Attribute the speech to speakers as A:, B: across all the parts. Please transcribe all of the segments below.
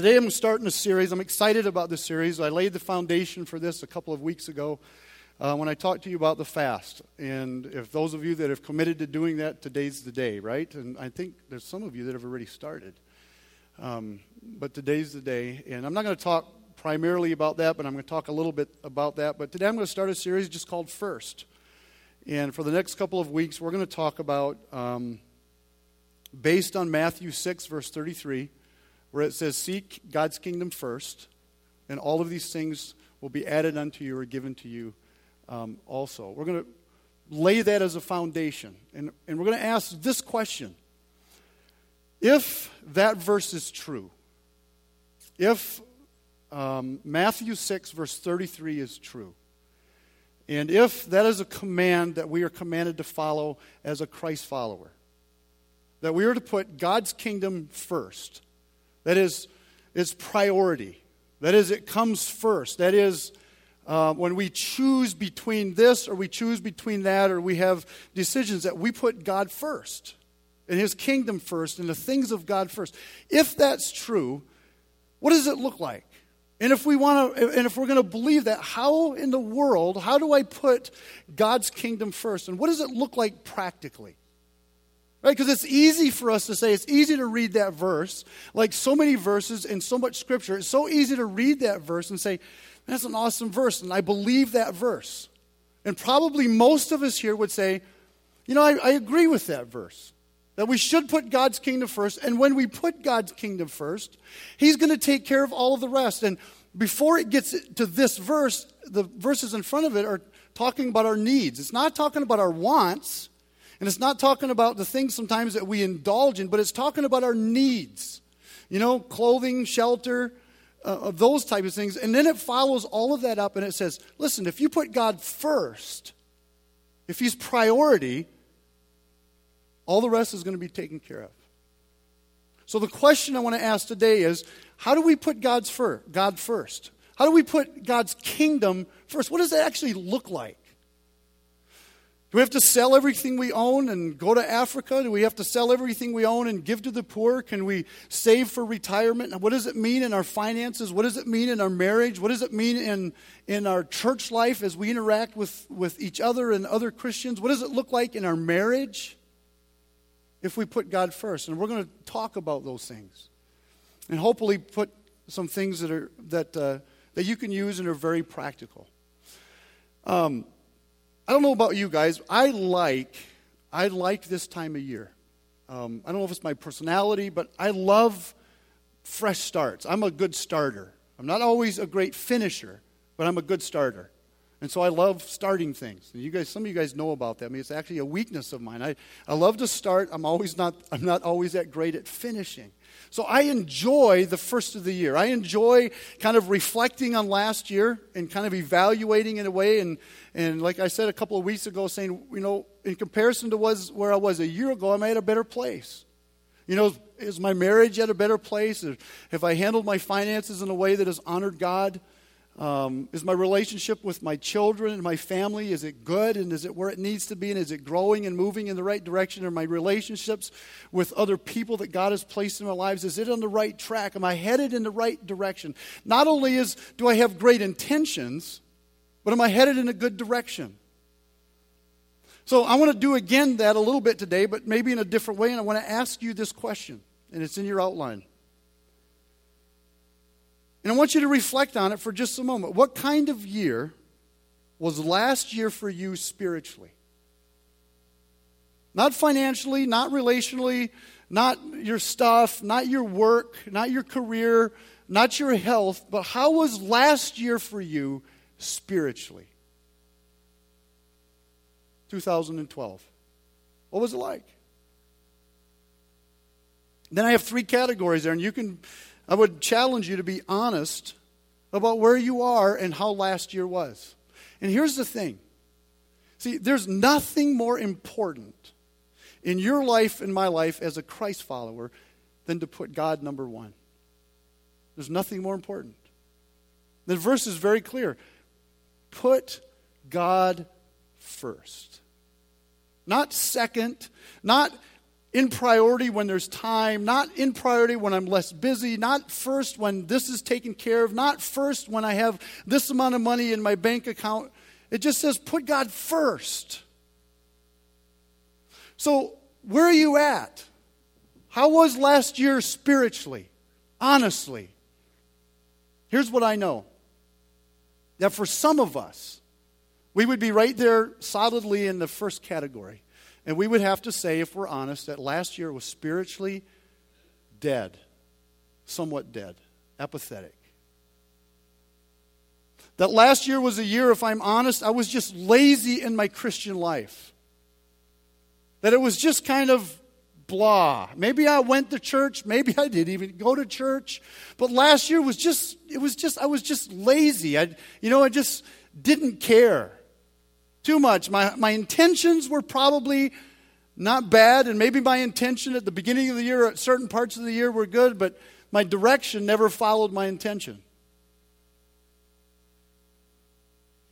A: Today I'm starting a series. I'm excited about this series. I laid the foundation for this a couple of weeks ago uh, when I talked to you about the fast. And if those of you that have committed to doing that, today's the day, right? And I think there's some of you that have already started. Um, but today's the day. And I'm not going to talk primarily about that, but I'm going to talk a little bit about that. But today I'm going to start a series just called First. And for the next couple of weeks, we're going to talk about, um, based on Matthew 6, verse 33 where it says, Seek God's kingdom first, and all of these things will be added unto you or given to you um, also. We're going to lay that as a foundation. And, and we're going to ask this question If that verse is true, if um, Matthew 6, verse 33 is true, and if that is a command that we are commanded to follow as a Christ follower, that we are to put God's kingdom first, that is, it's priority. That is, it comes first. That is, uh, when we choose between this or we choose between that or we have decisions that we put God first and His kingdom first and the things of God first. If that's true, what does it look like? And if we want to, and if we're going to believe that, how in the world, how do I put God's kingdom first? And what does it look like practically? Right? Because it's easy for us to say, it's easy to read that verse, like so many verses and so much scripture. It's so easy to read that verse and say, that's an awesome verse, and I believe that verse. And probably most of us here would say, you know, I, I agree with that verse. That we should put God's kingdom first. And when we put God's kingdom first, He's going to take care of all of the rest. And before it gets to this verse, the verses in front of it are talking about our needs. It's not talking about our wants, and it's not talking about the things sometimes that we indulge in, but it's talking about our needs. You know, clothing, shelter, uh, those type of things. And then it follows all of that up and it says, listen, if you put God first, if He's priority, all the rest is going to be taken care of. So the question I want to ask today is how do we put God's fir- God first? How do we put God's kingdom first? What does that actually look like? Do we have to sell everything we own and go to Africa? Do we have to sell everything we own and give to the poor? Can we save for retirement? What does it mean in our finances? What does it mean in our marriage? What does it mean in, in our church life as we interact with, with each other and other Christians? What does it look like in our marriage if we put God first? And we're going to talk about those things and hopefully put some things that, are, that, uh, that you can use and are very practical. Um, I don't know about you guys. I like, I like this time of year. Um, I don't know if it's my personality, but I love fresh starts. I'm a good starter. I'm not always a great finisher, but I'm a good starter. And so I love starting things. And you guys, some of you guys know about that. I mean, it's actually a weakness of mine. I, I love to start. I'm always not, I'm not always that great at finishing. So I enjoy the first of the year. I enjoy kind of reflecting on last year and kind of evaluating in a way. And, and like I said a couple of weeks ago, saying, you know, in comparison to was, where I was a year ago, I'm at a better place. You know, is my marriage at a better place? Have I handled my finances in a way that has honored God? Um, is my relationship with my children and my family, is it good and is it where it needs to be and is it growing and moving in the right direction? Are my relationships with other people that God has placed in my lives, is it on the right track? Am I headed in the right direction? Not only is do I have great intentions, but am I headed in a good direction? So I want to do again that a little bit today, but maybe in a different way, and I want to ask you this question, and it's in your outline. And I want you to reflect on it for just a moment. What kind of year was last year for you spiritually? Not financially, not relationally, not your stuff, not your work, not your career, not your health, but how was last year for you spiritually? 2012. What was it like? Then I have three categories there, and you can I would challenge you to be honest about where you are and how last year was. And here's the thing see, there's nothing more important in your life and my life as a Christ follower than to put God number one. There's nothing more important. The verse is very clear put God first. Not second, not in priority when there's time, not in priority when I'm less busy, not first when this is taken care of, not first when I have this amount of money in my bank account. It just says put God first. So, where are you at? How was last year spiritually? Honestly. Here's what I know that for some of us, we would be right there solidly in the first category. And we would have to say, if we're honest, that last year was spiritually dead, somewhat dead, apathetic. That last year was a year, if I'm honest, I was just lazy in my Christian life. That it was just kind of blah. Maybe I went to church, maybe I didn't even go to church, but last year was just it was just I was just lazy. I you know, I just didn't care too much. My, my intentions were probably not bad, and maybe my intention at the beginning of the year, at certain parts of the year, were good, but my direction never followed my intention.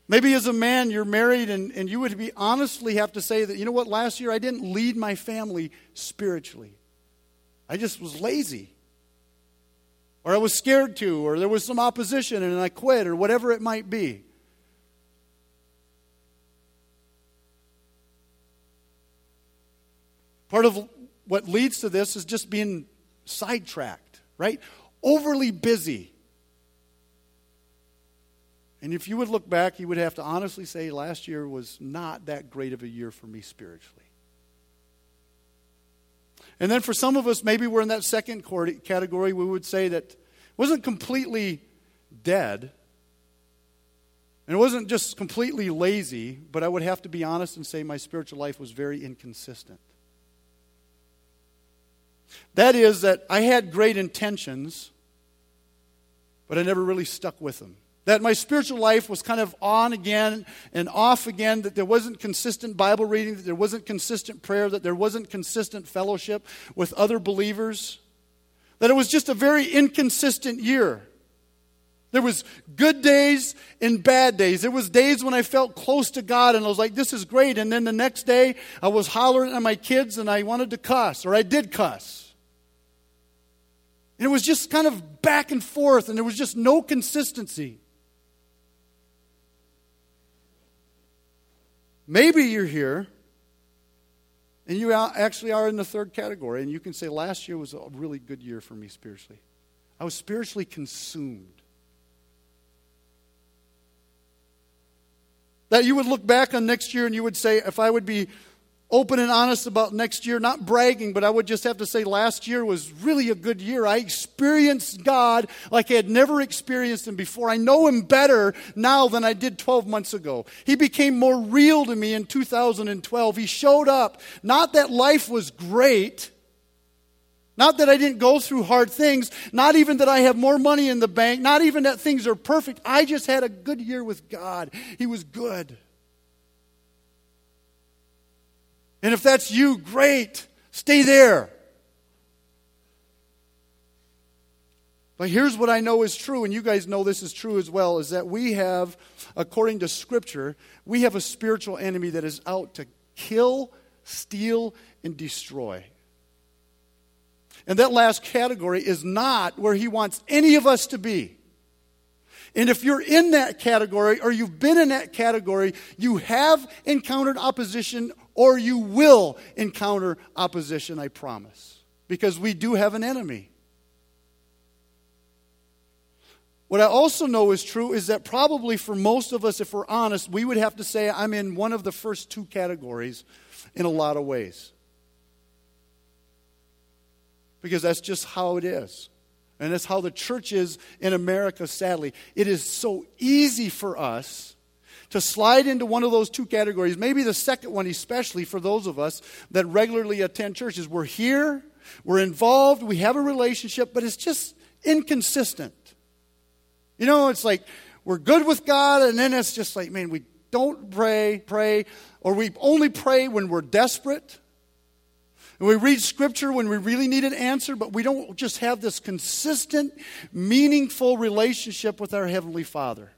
A: Maybe as a man, you're married, and, and you would be honestly have to say that, you know what, last year I didn't lead my family spiritually. I just was lazy. Or I was scared to, or there was some opposition and I quit, or whatever it might be. Part of what leads to this is just being sidetracked, right? Overly busy. And if you would look back, you would have to honestly say last year was not that great of a year for me spiritually. And then for some of us, maybe we're in that second category, we would say that it wasn't completely dead. And it wasn't just completely lazy, but I would have to be honest and say my spiritual life was very inconsistent. That is, that I had great intentions, but I never really stuck with them. That my spiritual life was kind of on again and off again, that there wasn't consistent Bible reading, that there wasn't consistent prayer, that there wasn't consistent fellowship with other believers, that it was just a very inconsistent year. There was good days and bad days. There was days when I felt close to God and I was like, this is great. And then the next day I was hollering at my kids and I wanted to cuss, or I did cuss. And it was just kind of back and forth, and there was just no consistency. Maybe you're here and you actually are in the third category, and you can say, Last year was a really good year for me spiritually. I was spiritually consumed. That you would look back on next year and you would say, If I would be open and honest about next year, not bragging, but I would just have to say last year was really a good year. I experienced God like I had never experienced Him before. I know Him better now than I did 12 months ago. He became more real to me in 2012. He showed up. Not that life was great. Not that I didn't go through hard things, not even that I have more money in the bank, not even that things are perfect. I just had a good year with God. He was good. And if that's you, great. Stay there. But here's what I know is true, and you guys know this is true as well, is that we have, according to Scripture, we have a spiritual enemy that is out to kill, steal, and destroy. And that last category is not where he wants any of us to be. And if you're in that category or you've been in that category, you have encountered opposition or you will encounter opposition, I promise. Because we do have an enemy. What I also know is true is that probably for most of us, if we're honest, we would have to say I'm in one of the first two categories in a lot of ways. Because that's just how it is. And that's how the church is in America, sadly. It is so easy for us to slide into one of those two categories, maybe the second one, especially for those of us that regularly attend churches. We're here, we're involved, we have a relationship, but it's just inconsistent. You know, it's like we're good with God, and then it's just like, man, we don't pray, pray, or we only pray when we're desperate. And we read scripture when we really need an answer, but we don't just have this consistent, meaningful relationship with our Heavenly Father.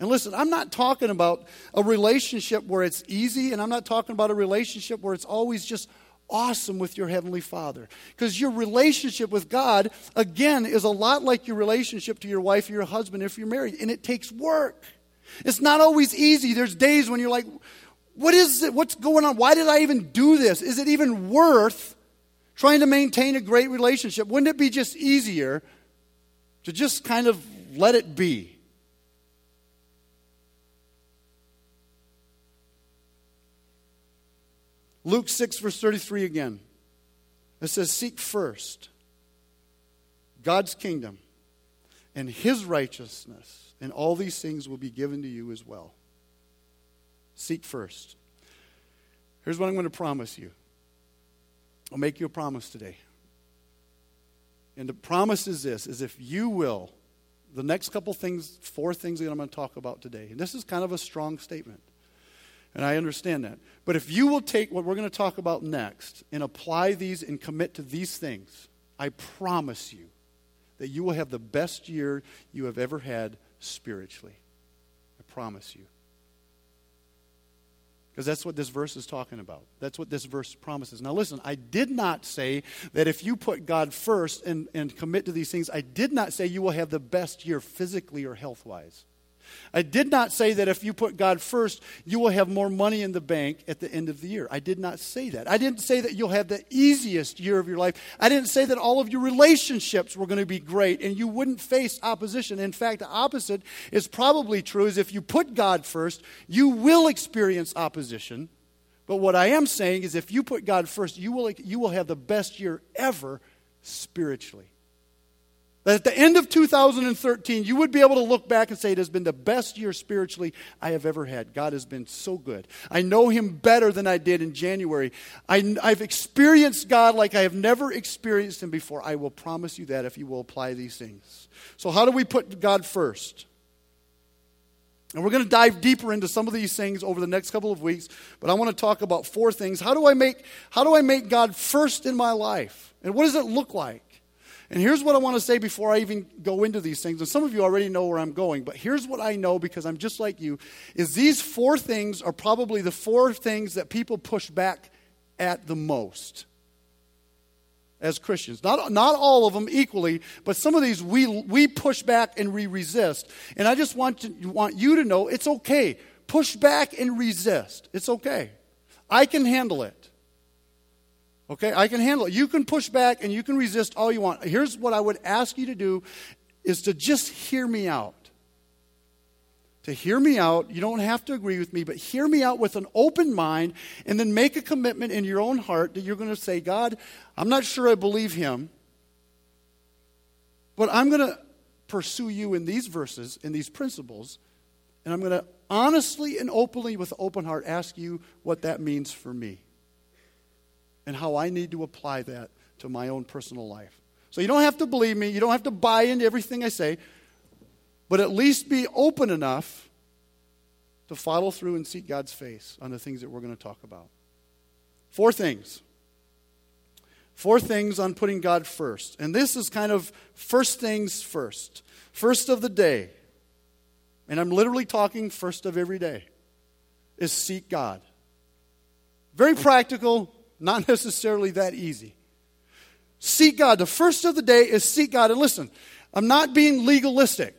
A: And listen, I'm not talking about a relationship where it's easy, and I'm not talking about a relationship where it's always just awesome with your Heavenly Father. Because your relationship with God, again, is a lot like your relationship to your wife or your husband if you're married, and it takes work. It's not always easy. There's days when you're like, what is it? What's going on? Why did I even do this? Is it even worth trying to maintain a great relationship? Wouldn't it be just easier to just kind of let it be? Luke 6, verse 33 again. It says, Seek first God's kingdom and his righteousness, and all these things will be given to you as well. Seek first. Here's what I'm going to promise you I'll make you a promise today. And the promise is this is if you will, the next couple things, four things that I'm going to talk about today. And this is kind of a strong statement. And I understand that. But if you will take what we're going to talk about next and apply these and commit to these things, I promise you that you will have the best year you have ever had spiritually. I promise you. Because that's what this verse is talking about. That's what this verse promises. Now, listen, I did not say that if you put God first and, and commit to these things, I did not say you will have the best year physically or health wise. I did not say that if you put God first, you will have more money in the bank at the end of the year. I did not say that. I didn't say that you'll have the easiest year of your life. I didn't say that all of your relationships were going to be great and you wouldn't face opposition. In fact, the opposite is probably true is if you put God first, you will experience opposition. But what I am saying is if you put God first, you will, you will have the best year ever spiritually. That at the end of 2013, you would be able to look back and say, It has been the best year spiritually I have ever had. God has been so good. I know Him better than I did in January. I, have experienced God like I have never experienced Him before. I will promise you that if you will apply these things. So, how do we put God first? And we're going to dive deeper into some of these things over the next couple of weeks, but I want to talk about four things. How do I make, how do I make God first in my life? And what does it look like? And here's what I want to say before I even go into these things. And some of you already know where I'm going, but here's what I know because I'm just like you is these four things are probably the four things that people push back at the most as Christians. Not, not all of them equally, but some of these we, we push back and we resist. And I just want, to, want you to know it's okay. Push back and resist. It's okay. I can handle it. Okay, I can handle it. You can push back and you can resist all you want. Here's what I would ask you to do is to just hear me out. To hear me out, you don't have to agree with me, but hear me out with an open mind and then make a commitment in your own heart that you're going to say, God, I'm not sure I believe him, but I'm going to pursue you in these verses, in these principles, and I'm going to honestly and openly, with an open heart, ask you what that means for me and how I need to apply that to my own personal life. So you don't have to believe me, you don't have to buy into everything I say, but at least be open enough to follow through and seek God's face on the things that we're going to talk about. Four things. Four things on putting God first. And this is kind of first things first. First of the day. And I'm literally talking first of every day. Is seek God. Very practical, not necessarily that easy. Seek God. The first of the day is seek God. And listen, I'm not being legalistic.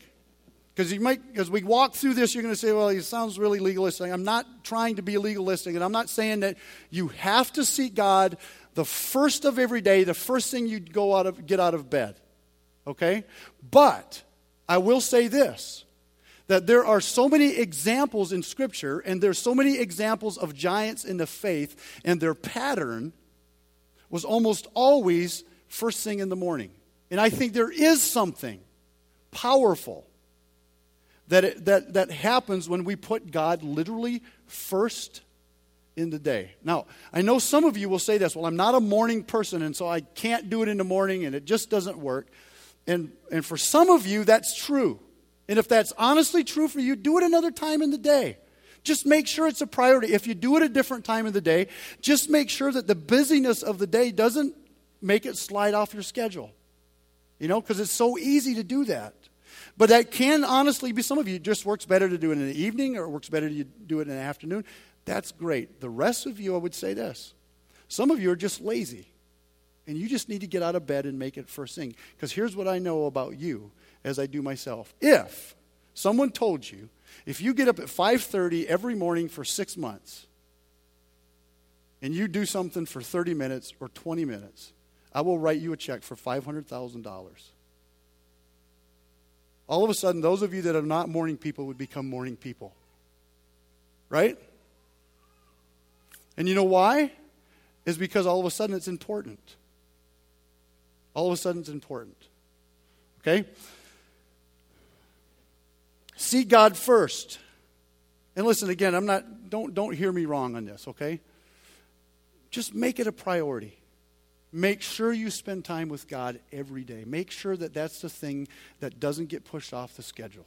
A: Because you might, as we walk through this, you're going to say, well, it sounds really legalistic. I'm not trying to be legalistic, and I'm not saying that you have to seek God the first of every day, the first thing you go out of, get out of bed. Okay? But I will say this that there are so many examples in Scripture, and there's so many examples of giants in the faith, and their pattern was almost always first thing in the morning. And I think there is something powerful that, it, that, that happens when we put God literally first in the day. Now, I know some of you will say this well, I'm not a morning person, and so I can't do it in the morning, and it just doesn't work. And, and for some of you, that's true. And if that's honestly true for you, do it another time in the day. Just make sure it's a priority. If you do it a different time of the day, just make sure that the busyness of the day doesn't make it slide off your schedule. You know, because it's so easy to do that. But that can honestly be some of you, it just works better to do it in the evening or it works better to do it in the afternoon. That's great. The rest of you, I would say this Some of you are just lazy. And you just need to get out of bed and make it first thing. Because here's what I know about you as I do myself. If someone told you, if you get up at 5:30 every morning for 6 months and you do something for 30 minutes or 20 minutes, I will write you a check for $500,000. All of a sudden, those of you that are not morning people would become morning people. Right? And you know why? Is because all of a sudden it's important. All of a sudden it's important. Okay? See God first. And listen again, I'm not don't don't hear me wrong on this, okay? Just make it a priority. Make sure you spend time with God every day. Make sure that that's the thing that doesn't get pushed off the schedule.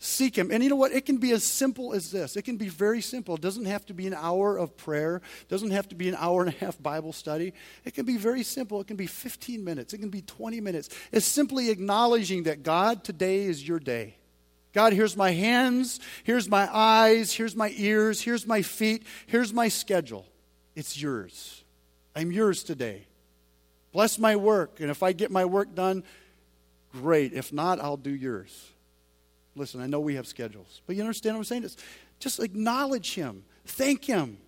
A: Seek Him. And you know what? It can be as simple as this. It can be very simple. It doesn't have to be an hour of prayer, it doesn't have to be an hour and a half Bible study. It can be very simple. It can be 15 minutes, it can be 20 minutes. It's simply acknowledging that God, today is your day. God, here's my hands, here's my eyes, here's my ears, here's my feet, here's my schedule. It's yours. I'm yours today. Bless my work, and if I get my work done, great. If not, I'll do yours. Listen, I know we have schedules, but you understand what I'm saying? Just acknowledge Him, thank Him.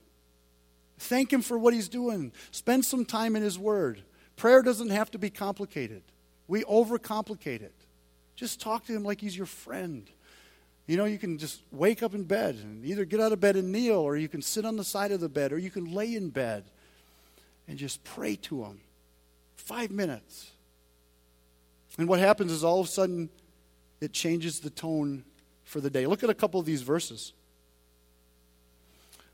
A: Thank Him for what He's doing. Spend some time in His Word. Prayer doesn't have to be complicated, we overcomplicate it. Just talk to Him like He's your friend. You know, you can just wake up in bed and either get out of bed and kneel, or you can sit on the side of the bed, or you can lay in bed and just pray to Him. Five minutes. And what happens is all of a sudden it changes the tone for the day. Look at a couple of these verses.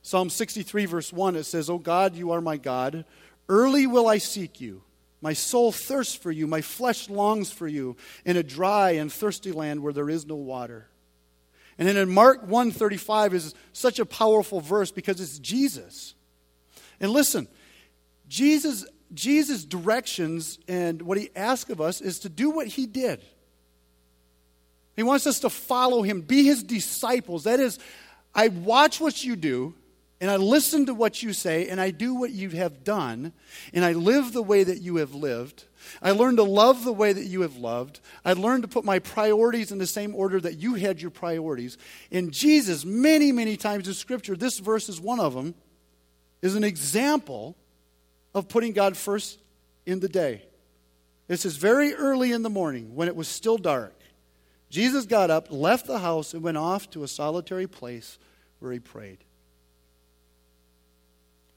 A: Psalm 63, verse 1, it says, O God, you are my God. Early will I seek you. My soul thirsts for you. My flesh longs for you in a dry and thirsty land where there is no water. And then in Mark 135 is such a powerful verse because it's Jesus. And listen, Jesus Jesus directions and what he asks of us is to do what he did. He wants us to follow him, be his disciples. That is, I watch what you do, and I listen to what you say, and I do what you have done, and I live the way that you have lived. I learn to love the way that you have loved. I learn to put my priorities in the same order that you had your priorities. In Jesus, many, many times in Scripture, this verse is one of them, is an example of putting God first in the day. This is very early in the morning when it was still dark. Jesus got up, left the house, and went off to a solitary place where he prayed.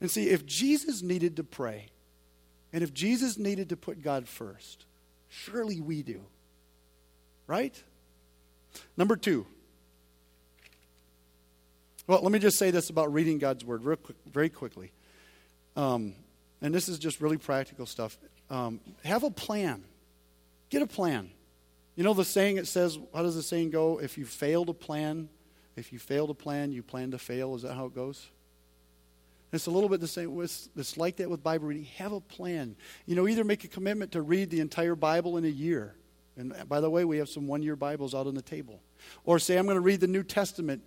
A: And see, if Jesus needed to pray, and if Jesus needed to put God first, surely we do. Right? Number two. Well, let me just say this about reading God's Word real quick, very quickly. Um, and this is just really practical stuff. Um, have a plan. Get a plan. You know the saying it says, how does the saying go? If you fail to plan, if you fail to plan, you plan to fail. Is that how it goes? It's a little bit the same. It's like that with Bible reading. Have a plan. You know, either make a commitment to read the entire Bible in a year. And by the way, we have some one year Bibles out on the table. Or say, I'm going to read the New Testament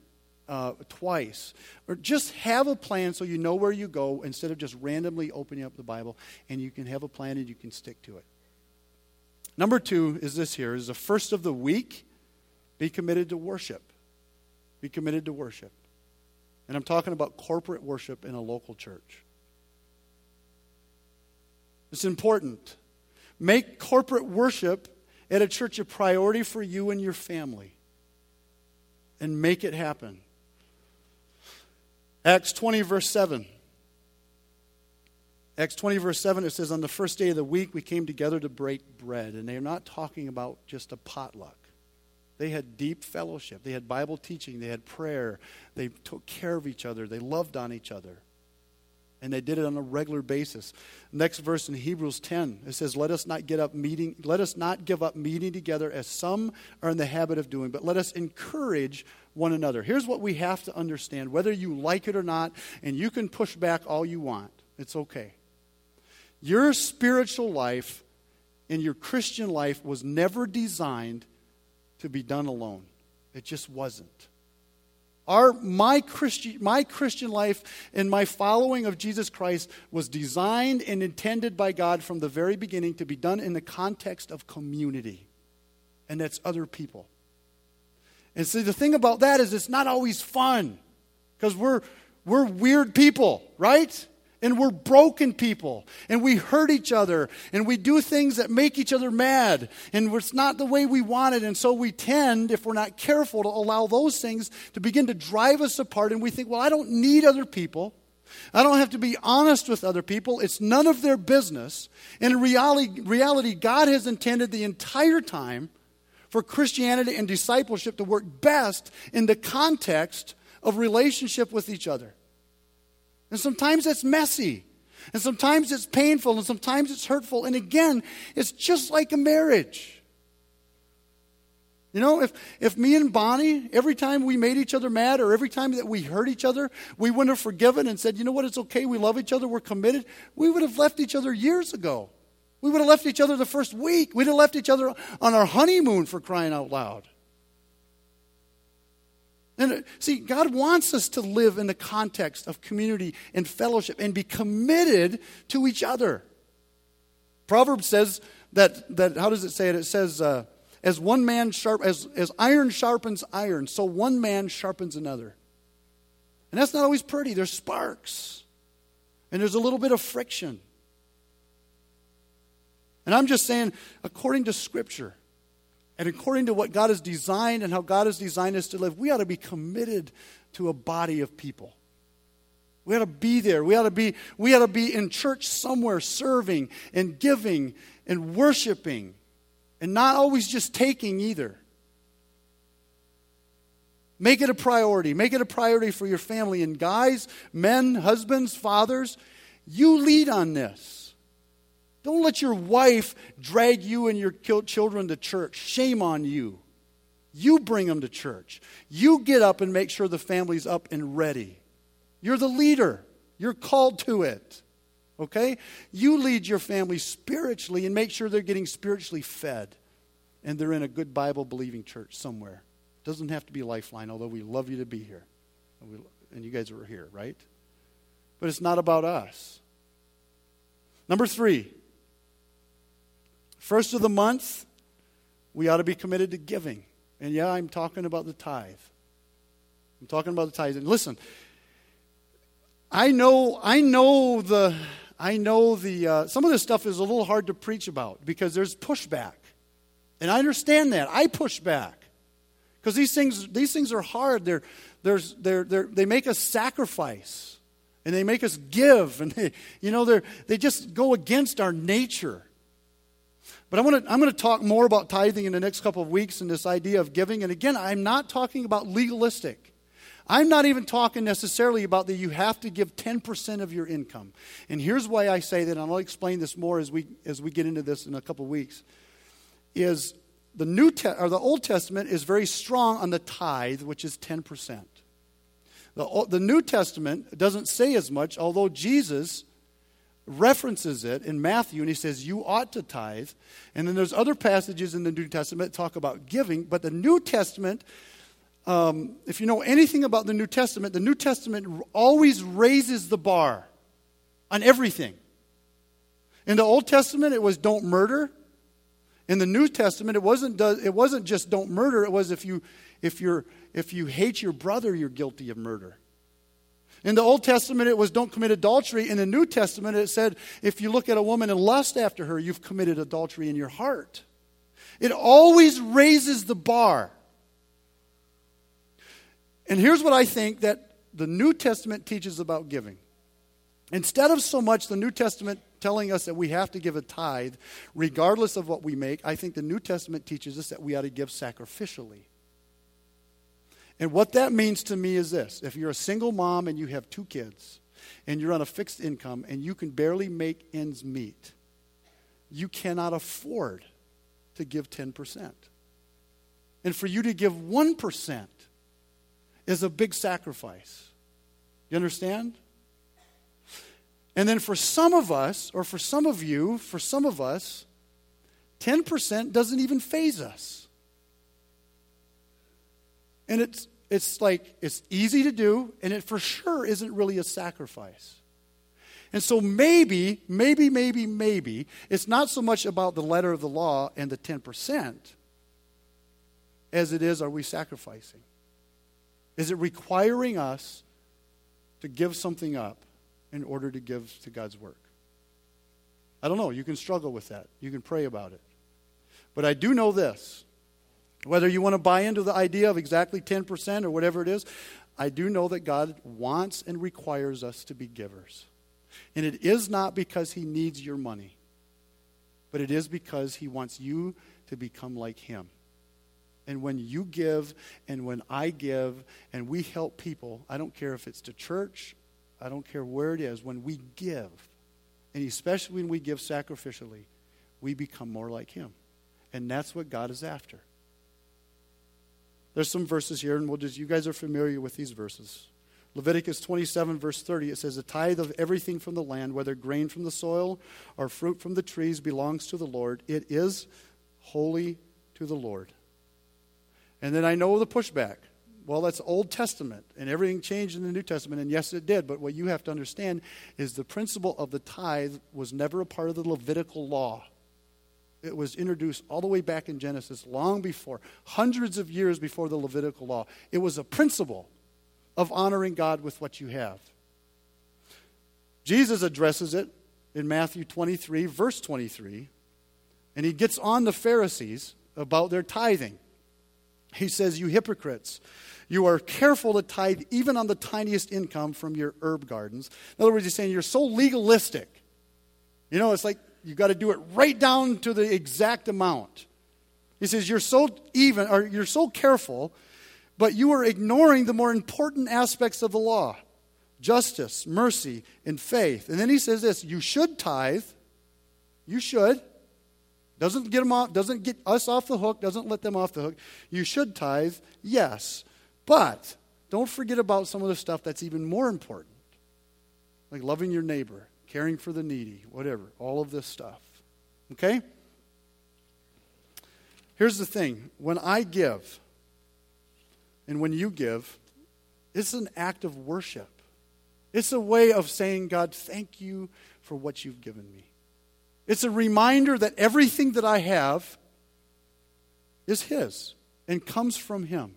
A: uh, twice. Or just have a plan so you know where you go instead of just randomly opening up the Bible and you can have a plan and you can stick to it. Number two is this here is the first of the week, be committed to worship. Be committed to worship. And I'm talking about corporate worship in a local church. It's important. Make corporate worship at a church a priority for you and your family. And make it happen. Acts 20, verse 7. Acts 20, verse 7, it says, On the first day of the week, we came together to break bread. And they're not talking about just a potluck. They had deep fellowship. They had Bible teaching. They had prayer. They took care of each other. They loved on each other. And they did it on a regular basis. Next verse in Hebrews 10, it says, Let us not get up meeting, let us not give up meeting together as some are in the habit of doing, but let us encourage one another. Here's what we have to understand, whether you like it or not, and you can push back all you want. It's okay. Your spiritual life and your Christian life was never designed to be done alone. It just wasn't. Our, my, Christi- my Christian life and my following of Jesus Christ was designed and intended by God from the very beginning to be done in the context of community, and that's other people. And see, the thing about that is it's not always fun because we're, we're weird people, right? And we're broken people. And we hurt each other. And we do things that make each other mad. And it's not the way we want it. And so we tend, if we're not careful, to allow those things to begin to drive us apart. And we think, well, I don't need other people. I don't have to be honest with other people. It's none of their business. And in reality, reality, God has intended the entire time for Christianity and discipleship to work best in the context of relationship with each other. And sometimes it's messy. And sometimes it's painful. And sometimes it's hurtful. And again, it's just like a marriage. You know, if, if me and Bonnie, every time we made each other mad or every time that we hurt each other, we wouldn't have forgiven and said, you know what, it's okay, we love each other, we're committed, we would have left each other years ago. We would have left each other the first week. We'd have left each other on our honeymoon for crying out loud. And uh, see, God wants us to live in the context of community and fellowship and be committed to each other. Proverbs says that, that how does it say it? It says, uh, as one man sharp, as, as iron sharpens iron, so one man sharpens another. And that's not always pretty. There's sparks. And there's a little bit of friction. And I'm just saying, according to Scripture, and according to what God has designed and how God has designed us to live, we ought to be committed to a body of people. We ought to be there. We ought to be, we ought to be in church somewhere serving and giving and worshiping and not always just taking either. Make it a priority. Make it a priority for your family. And guys, men, husbands, fathers, you lead on this. Don't let your wife drag you and your children to church. Shame on you. You bring them to church. You get up and make sure the family's up and ready. You're the leader, you're called to it. Okay? You lead your family spiritually and make sure they're getting spiritually fed and they're in a good Bible believing church somewhere. Doesn't have to be Lifeline, although we love you to be here. And you guys are here, right? But it's not about us. Number three, First of the month, we ought to be committed to giving. And yeah, I'm talking about the tithe. I'm talking about the tithe. And listen, I know, I know the, I know the, uh, some of this stuff is a little hard to preach about because there's pushback. And I understand that. I push back. Because these things, these things are hard. They're, there's, they're, they're, they make us sacrifice. And they make us give. And they, you know, they they just go against our nature. But I'm going, to, I'm going to talk more about tithing in the next couple of weeks and this idea of giving. And again, I'm not talking about legalistic. I'm not even talking necessarily about that you have to give 10% of your income. And here's why I say that, and I'll explain this more as we, as we get into this in a couple of weeks, is the, New Te- or the Old Testament is very strong on the tithe, which is 10%. The, the New Testament doesn't say as much, although Jesus references it in Matthew and he says, You ought to tithe. And then there's other passages in the New Testament that talk about giving. But the New Testament, um, if you know anything about the New Testament, the New Testament always raises the bar on everything. In the Old Testament, it was don't murder. In the New Testament, it wasn't, it wasn't just don't murder, it was if you, if, you're, if you hate your brother, you're guilty of murder. In the Old Testament, it was don't commit adultery. In the New Testament, it said if you look at a woman and lust after her, you've committed adultery in your heart. It always raises the bar. And here's what I think that the New Testament teaches about giving. Instead of so much the New Testament telling us that we have to give a tithe regardless of what we make, I think the New Testament teaches us that we ought to give sacrificially. And what that means to me is this if you're a single mom and you have two kids, and you're on a fixed income and you can barely make ends meet, you cannot afford to give 10%. And for you to give 1% is a big sacrifice. You understand? And then for some of us, or for some of you, for some of us, 10% doesn't even phase us. And it's, it's like it's easy to do, and it for sure isn't really a sacrifice. And so maybe, maybe, maybe, maybe, it's not so much about the letter of the law and the 10% as it is are we sacrificing? Is it requiring us to give something up in order to give to God's work? I don't know. You can struggle with that. You can pray about it. But I do know this whether you want to buy into the idea of exactly 10% or whatever it is, I do know that God wants and requires us to be givers. And it is not because He needs your money, but it is because He wants you to become like Him. And when you give and when I give and we help people, I don't care if it's to church, I don't care where it is, when we give, and especially when we give sacrificially, we become more like Him. And that's what God is after. There's some verses here, and we'll just, you guys are familiar with these verses. Leviticus 27, verse 30, it says, A tithe of everything from the land, whether grain from the soil or fruit from the trees, belongs to the Lord. It is holy to the Lord. And then I know the pushback. Well, that's Old Testament, and everything changed in the New Testament, and yes, it did. But what you have to understand is the principle of the tithe was never a part of the Levitical law. It was introduced all the way back in Genesis, long before, hundreds of years before the Levitical law. It was a principle of honoring God with what you have. Jesus addresses it in Matthew 23, verse 23, and he gets on the Pharisees about their tithing. He says, You hypocrites, you are careful to tithe even on the tiniest income from your herb gardens. In other words, he's saying you're so legalistic. You know, it's like you got to do it right down to the exact amount. He says, You're so even, or you're so careful, but you are ignoring the more important aspects of the law justice, mercy, and faith. And then he says this you should tithe. You should. Doesn't get them off, doesn't get us off the hook, doesn't let them off the hook. You should tithe, yes. But don't forget about some of the stuff that's even more important. Like loving your neighbor, caring for the needy, whatever, all of this stuff. Okay? Here's the thing when I give, and when you give, it's an act of worship. It's a way of saying, God, thank you for what you've given me. It's a reminder that everything that I have is His and comes from Him.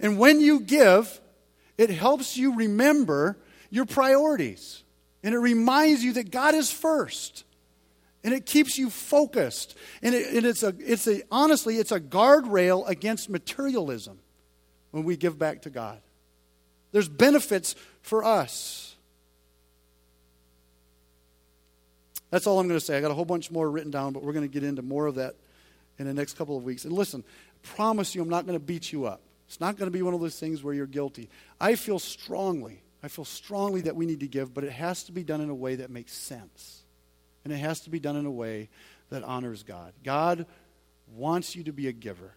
A: And when you give, it helps you remember your priorities. And it reminds you that God is first. And it keeps you focused. And, it, and it's, a, it's a, honestly, it's a guardrail against materialism when we give back to God. There's benefits for us. That's all I'm going to say. I got a whole bunch more written down, but we're going to get into more of that in the next couple of weeks. And listen, I promise you, I'm not going to beat you up. It's not going to be one of those things where you're guilty. I feel strongly, I feel strongly that we need to give, but it has to be done in a way that makes sense. And it has to be done in a way that honors God. God wants you to be a giver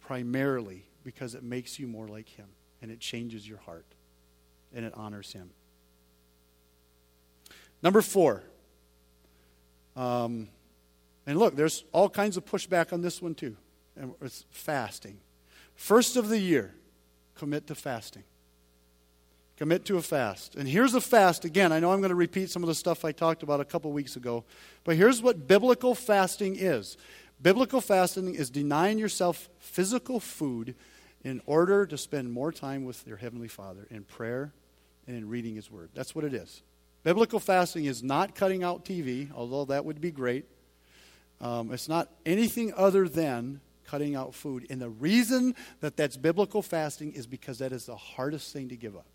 A: primarily because it makes you more like Him and it changes your heart and it honors Him. Number four, um, and look, there's all kinds of pushback on this one too. And it's fasting. First of the year, commit to fasting. Commit to a fast. And here's a fast. Again, I know I'm going to repeat some of the stuff I talked about a couple weeks ago, but here's what biblical fasting is biblical fasting is denying yourself physical food in order to spend more time with your Heavenly Father in prayer and in reading His Word. That's what it is. Biblical fasting is not cutting out TV, although that would be great. Um, it's not anything other than cutting out food. And the reason that that's biblical fasting is because that is the hardest thing to give up.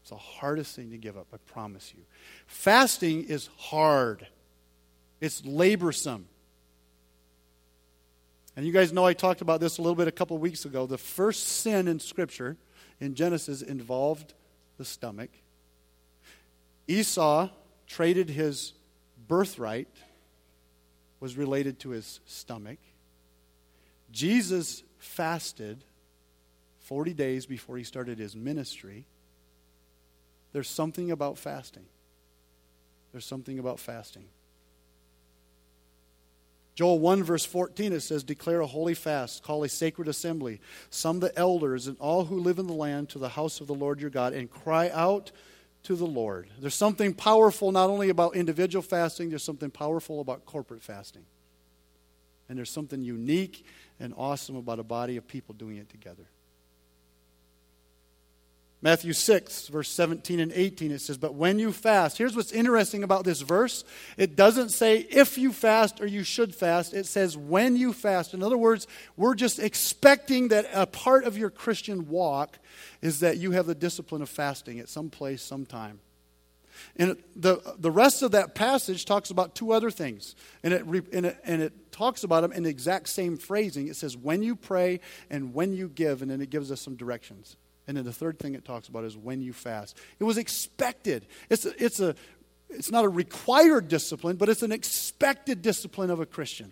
A: It's the hardest thing to give up, I promise you. Fasting is hard, it's laborsome. And you guys know I talked about this a little bit a couple weeks ago. The first sin in Scripture in Genesis involved the stomach. Esau traded his birthright, was related to his stomach. Jesus fasted 40 days before he started his ministry. There's something about fasting. There's something about fasting. Joel 1, verse 14, it says, Declare a holy fast, call a sacred assembly, some the elders and all who live in the land to the house of the Lord your God, and cry out to the Lord. There's something powerful not only about individual fasting, there's something powerful about corporate fasting. And there's something unique and awesome about a body of people doing it together. Matthew 6, verse 17 and 18, it says, But when you fast, here's what's interesting about this verse. It doesn't say if you fast or you should fast, it says when you fast. In other words, we're just expecting that a part of your Christian walk is that you have the discipline of fasting at some place, sometime. And the, the rest of that passage talks about two other things. And it, and, it, and it talks about them in the exact same phrasing. It says, when you pray and when you give, and then it gives us some directions. And then the third thing it talks about is when you fast. It was expected. It's a, it's a it's not a required discipline, but it's an expected discipline of a Christian.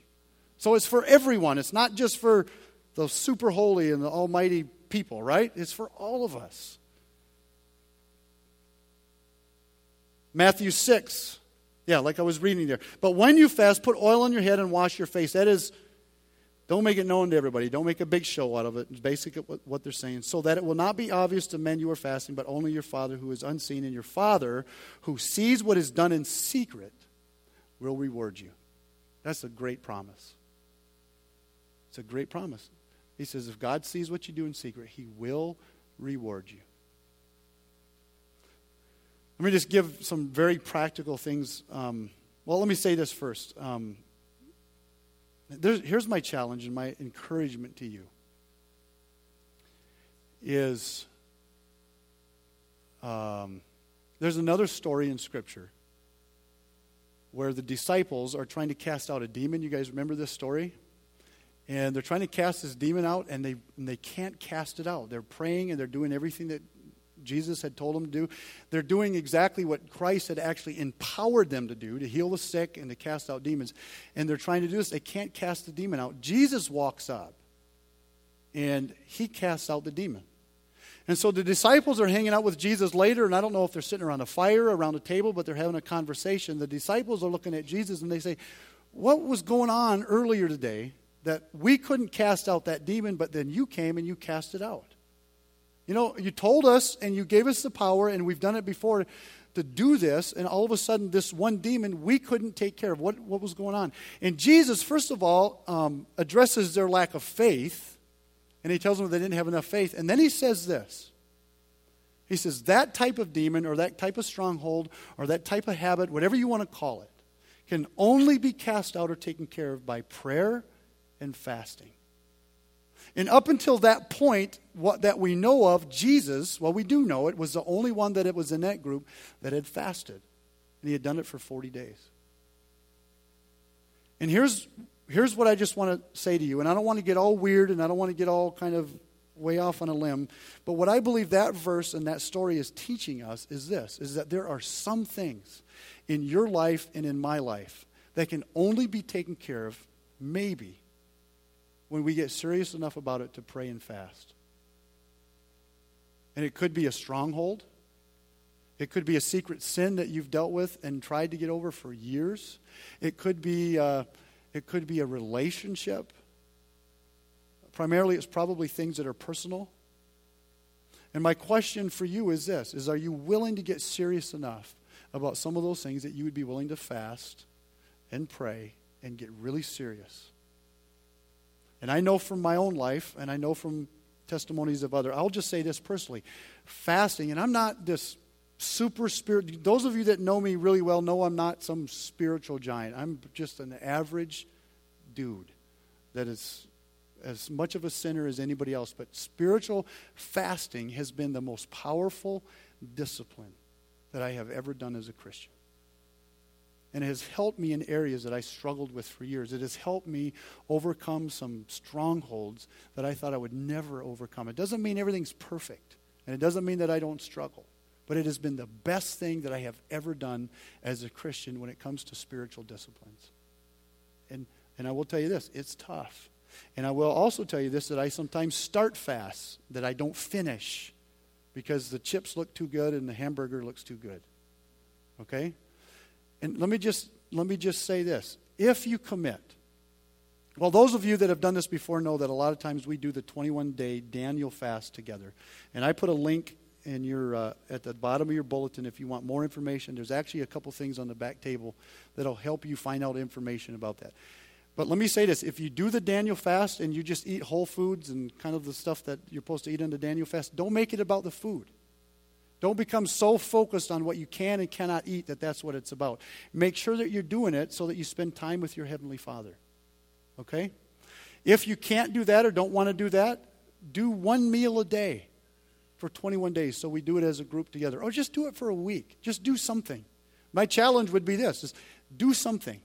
A: So it's for everyone. It's not just for the super holy and the almighty people, right? It's for all of us. Matthew 6. Yeah, like I was reading there. But when you fast, put oil on your head and wash your face. That is don't make it known to everybody. Don't make a big show out of it. It's basically what they're saying. So that it will not be obvious to men you are fasting, but only your Father who is unseen. And your Father who sees what is done in secret will reward you. That's a great promise. It's a great promise. He says, if God sees what you do in secret, He will reward you. Let me just give some very practical things. Um, well, let me say this first. Um, there's, here's my challenge and my encouragement to you is um, there's another story in Scripture where the disciples are trying to cast out a demon. You guys remember this story? And they're trying to cast this demon out, and they, and they can't cast it out. They're praying and they're doing everything that Jesus had told them to do. They're doing exactly what Christ had actually empowered them to do to heal the sick and to cast out demons. And they're trying to do this. They can't cast the demon out. Jesus walks up and he casts out the demon. And so the disciples are hanging out with Jesus later, and I don't know if they're sitting around a fire, around a table, but they're having a conversation. The disciples are looking at Jesus and they say, What was going on earlier today that we couldn't cast out that demon, but then you came and you cast it out? You know, you told us and you gave us the power, and we've done it before to do this, and all of a sudden, this one demon we couldn't take care of. What, what was going on? And Jesus, first of all, um, addresses their lack of faith, and he tells them they didn't have enough faith. And then he says this He says, That type of demon, or that type of stronghold, or that type of habit, whatever you want to call it, can only be cast out or taken care of by prayer and fasting. And up until that point, what that we know of, Jesus, well, we do know it, was the only one that it was in that group that had fasted. And he had done it for 40 days. And here's, here's what I just want to say to you. And I don't want to get all weird and I don't want to get all kind of way off on a limb. But what I believe that verse and that story is teaching us is this is that there are some things in your life and in my life that can only be taken care of, maybe, when we get serious enough about it to pray and fast. And it could be a stronghold. It could be a secret sin that you've dealt with and tried to get over for years. It could be, uh, it could be a relationship. Primarily, it's probably things that are personal. And my question for you is this is are you willing to get serious enough about some of those things that you would be willing to fast and pray and get really serious? And I know from my own life, and I know from testimonies of other. I'll just say this personally fasting, and I'm not this super spirit. Those of you that know me really well know I'm not some spiritual giant. I'm just an average dude that is as much of a sinner as anybody else. But spiritual fasting has been the most powerful discipline that I have ever done as a Christian and it has helped me in areas that I struggled with for years. It has helped me overcome some strongholds that I thought I would never overcome. It doesn't mean everything's perfect, and it doesn't mean that I don't struggle, but it has been the best thing that I have ever done as a Christian when it comes to spiritual disciplines. And, and I will tell you this it's tough. And I will also tell you this that I sometimes start fasts that I don't finish because the chips look too good and the hamburger looks too good. Okay? And let me just let me just say this. If you commit Well, those of you that have done this before know that a lot of times we do the 21 day Daniel fast together. And I put a link in your, uh, at the bottom of your bulletin if you want more information. There's actually a couple things on the back table that'll help you find out information about that. But let me say this if you do the Daniel fast and you just eat whole foods and kind of the stuff that you're supposed to eat in the Daniel fast, don't make it about the food. Don't become so focused on what you can and cannot eat that that's what it's about. Make sure that you're doing it so that you spend time with your Heavenly Father. Okay? If you can't do that or don't want to do that, do one meal a day for 21 days. So we do it as a group together. Or just do it for a week. Just do something. My challenge would be this is do something.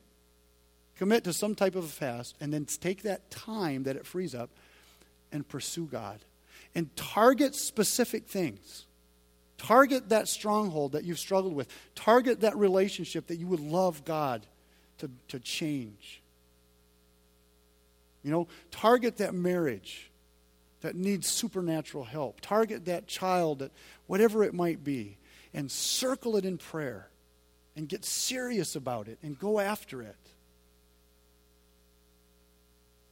A: Commit to some type of a fast and then take that time that it frees up and pursue God. And target specific things. Target that stronghold that you've struggled with. Target that relationship that you would love God to, to change. You know, target that marriage that needs supernatural help. Target that child that whatever it might be and circle it in prayer and get serious about it and go after it.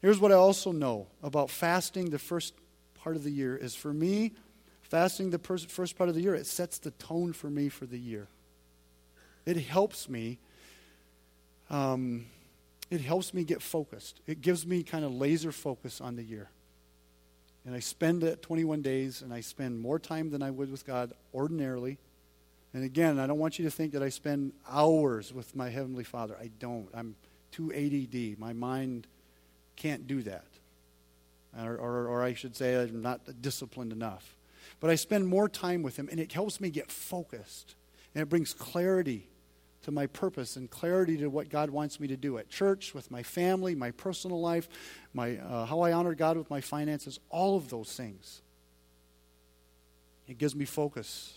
A: Here's what I also know about fasting the first part of the year is for me, fasting the first part of the year, it sets the tone for me for the year. It helps me um, it helps me get focused. It gives me kind of laser focus on the year. And I spend that 21 days, and I spend more time than I would with God ordinarily. And again, I don't want you to think that I spend hours with my Heavenly Father. I don't. I'm too ADD. My mind can't do that. Or, or, or I should say, I'm not disciplined enough. But I spend more time with Him, and it helps me get focused. And it brings clarity to my purpose and clarity to what God wants me to do at church, with my family, my personal life, my, uh, how I honor God with my finances, all of those things. It gives me focus.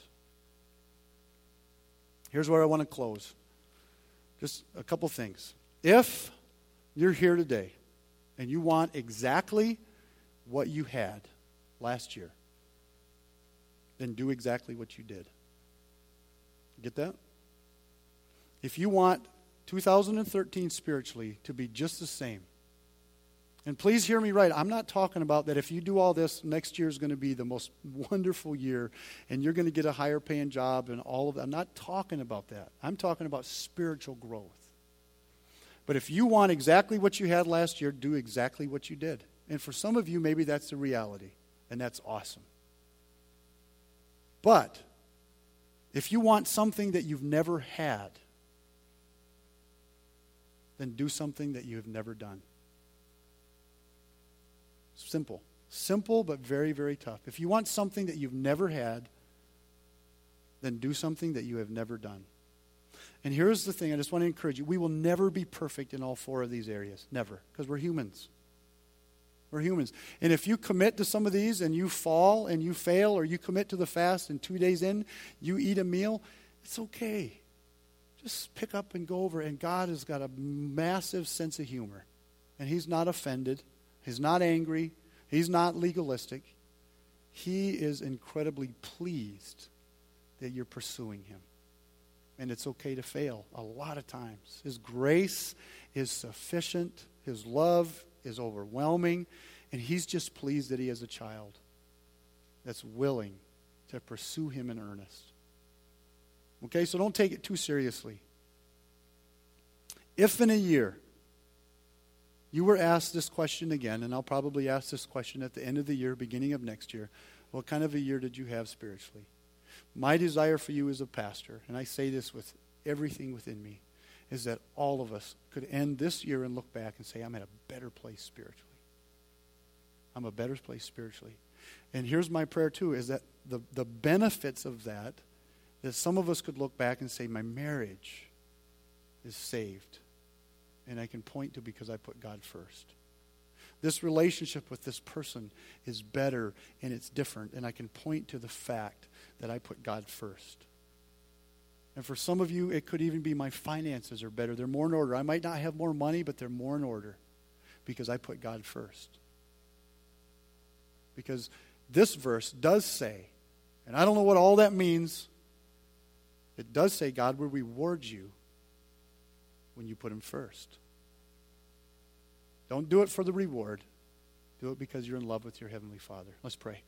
A: Here's where I want to close. Just a couple things. If you're here today and you want exactly what you had last year, then do exactly what you did. Get that? If you want 2013 spiritually to be just the same, and please hear me right. I'm not talking about that if you do all this, next year is going to be the most wonderful year and you're going to get a higher paying job and all of that. I'm not talking about that. I'm talking about spiritual growth. But if you want exactly what you had last year, do exactly what you did. And for some of you, maybe that's the reality, and that's awesome. But if you want something that you've never had, then do something that you have never done. Simple. Simple, but very, very tough. If you want something that you've never had, then do something that you have never done. And here's the thing I just want to encourage you we will never be perfect in all four of these areas. Never. Because we're humans. We're humans. And if you commit to some of these and you fall and you fail, or you commit to the fast and two days in you eat a meal, it's okay just pick up and go over. And God has got a massive sense of humor. And He's not offended, He's not angry, He's not legalistic. He is incredibly pleased that you're pursuing Him. And it's okay to fail a lot of times. His grace is sufficient, His love is overwhelming, and He's just pleased that He has a child that's willing to pursue Him in earnest. Okay, so don't take it too seriously. If in a year you were asked this question again, and I'll probably ask this question at the end of the year, beginning of next year, what kind of a year did you have spiritually? My desire for you as a pastor, and I say this with everything within me, is that all of us could end this year and look back and say, I'm in a better place spiritually. I'm a better place spiritually. And here's my prayer, too, is that the, the benefits of that that some of us could look back and say, My marriage is saved. And I can point to because I put God first. This relationship with this person is better and it's different. And I can point to the fact that I put God first. And for some of you, it could even be my finances are better. They're more in order. I might not have more money, but they're more in order because I put God first. Because this verse does say, and I don't know what all that means, it does say God will reward you when you put Him first. Don't do it for the reward. Do it because you're in love with your Heavenly Father. Let's pray.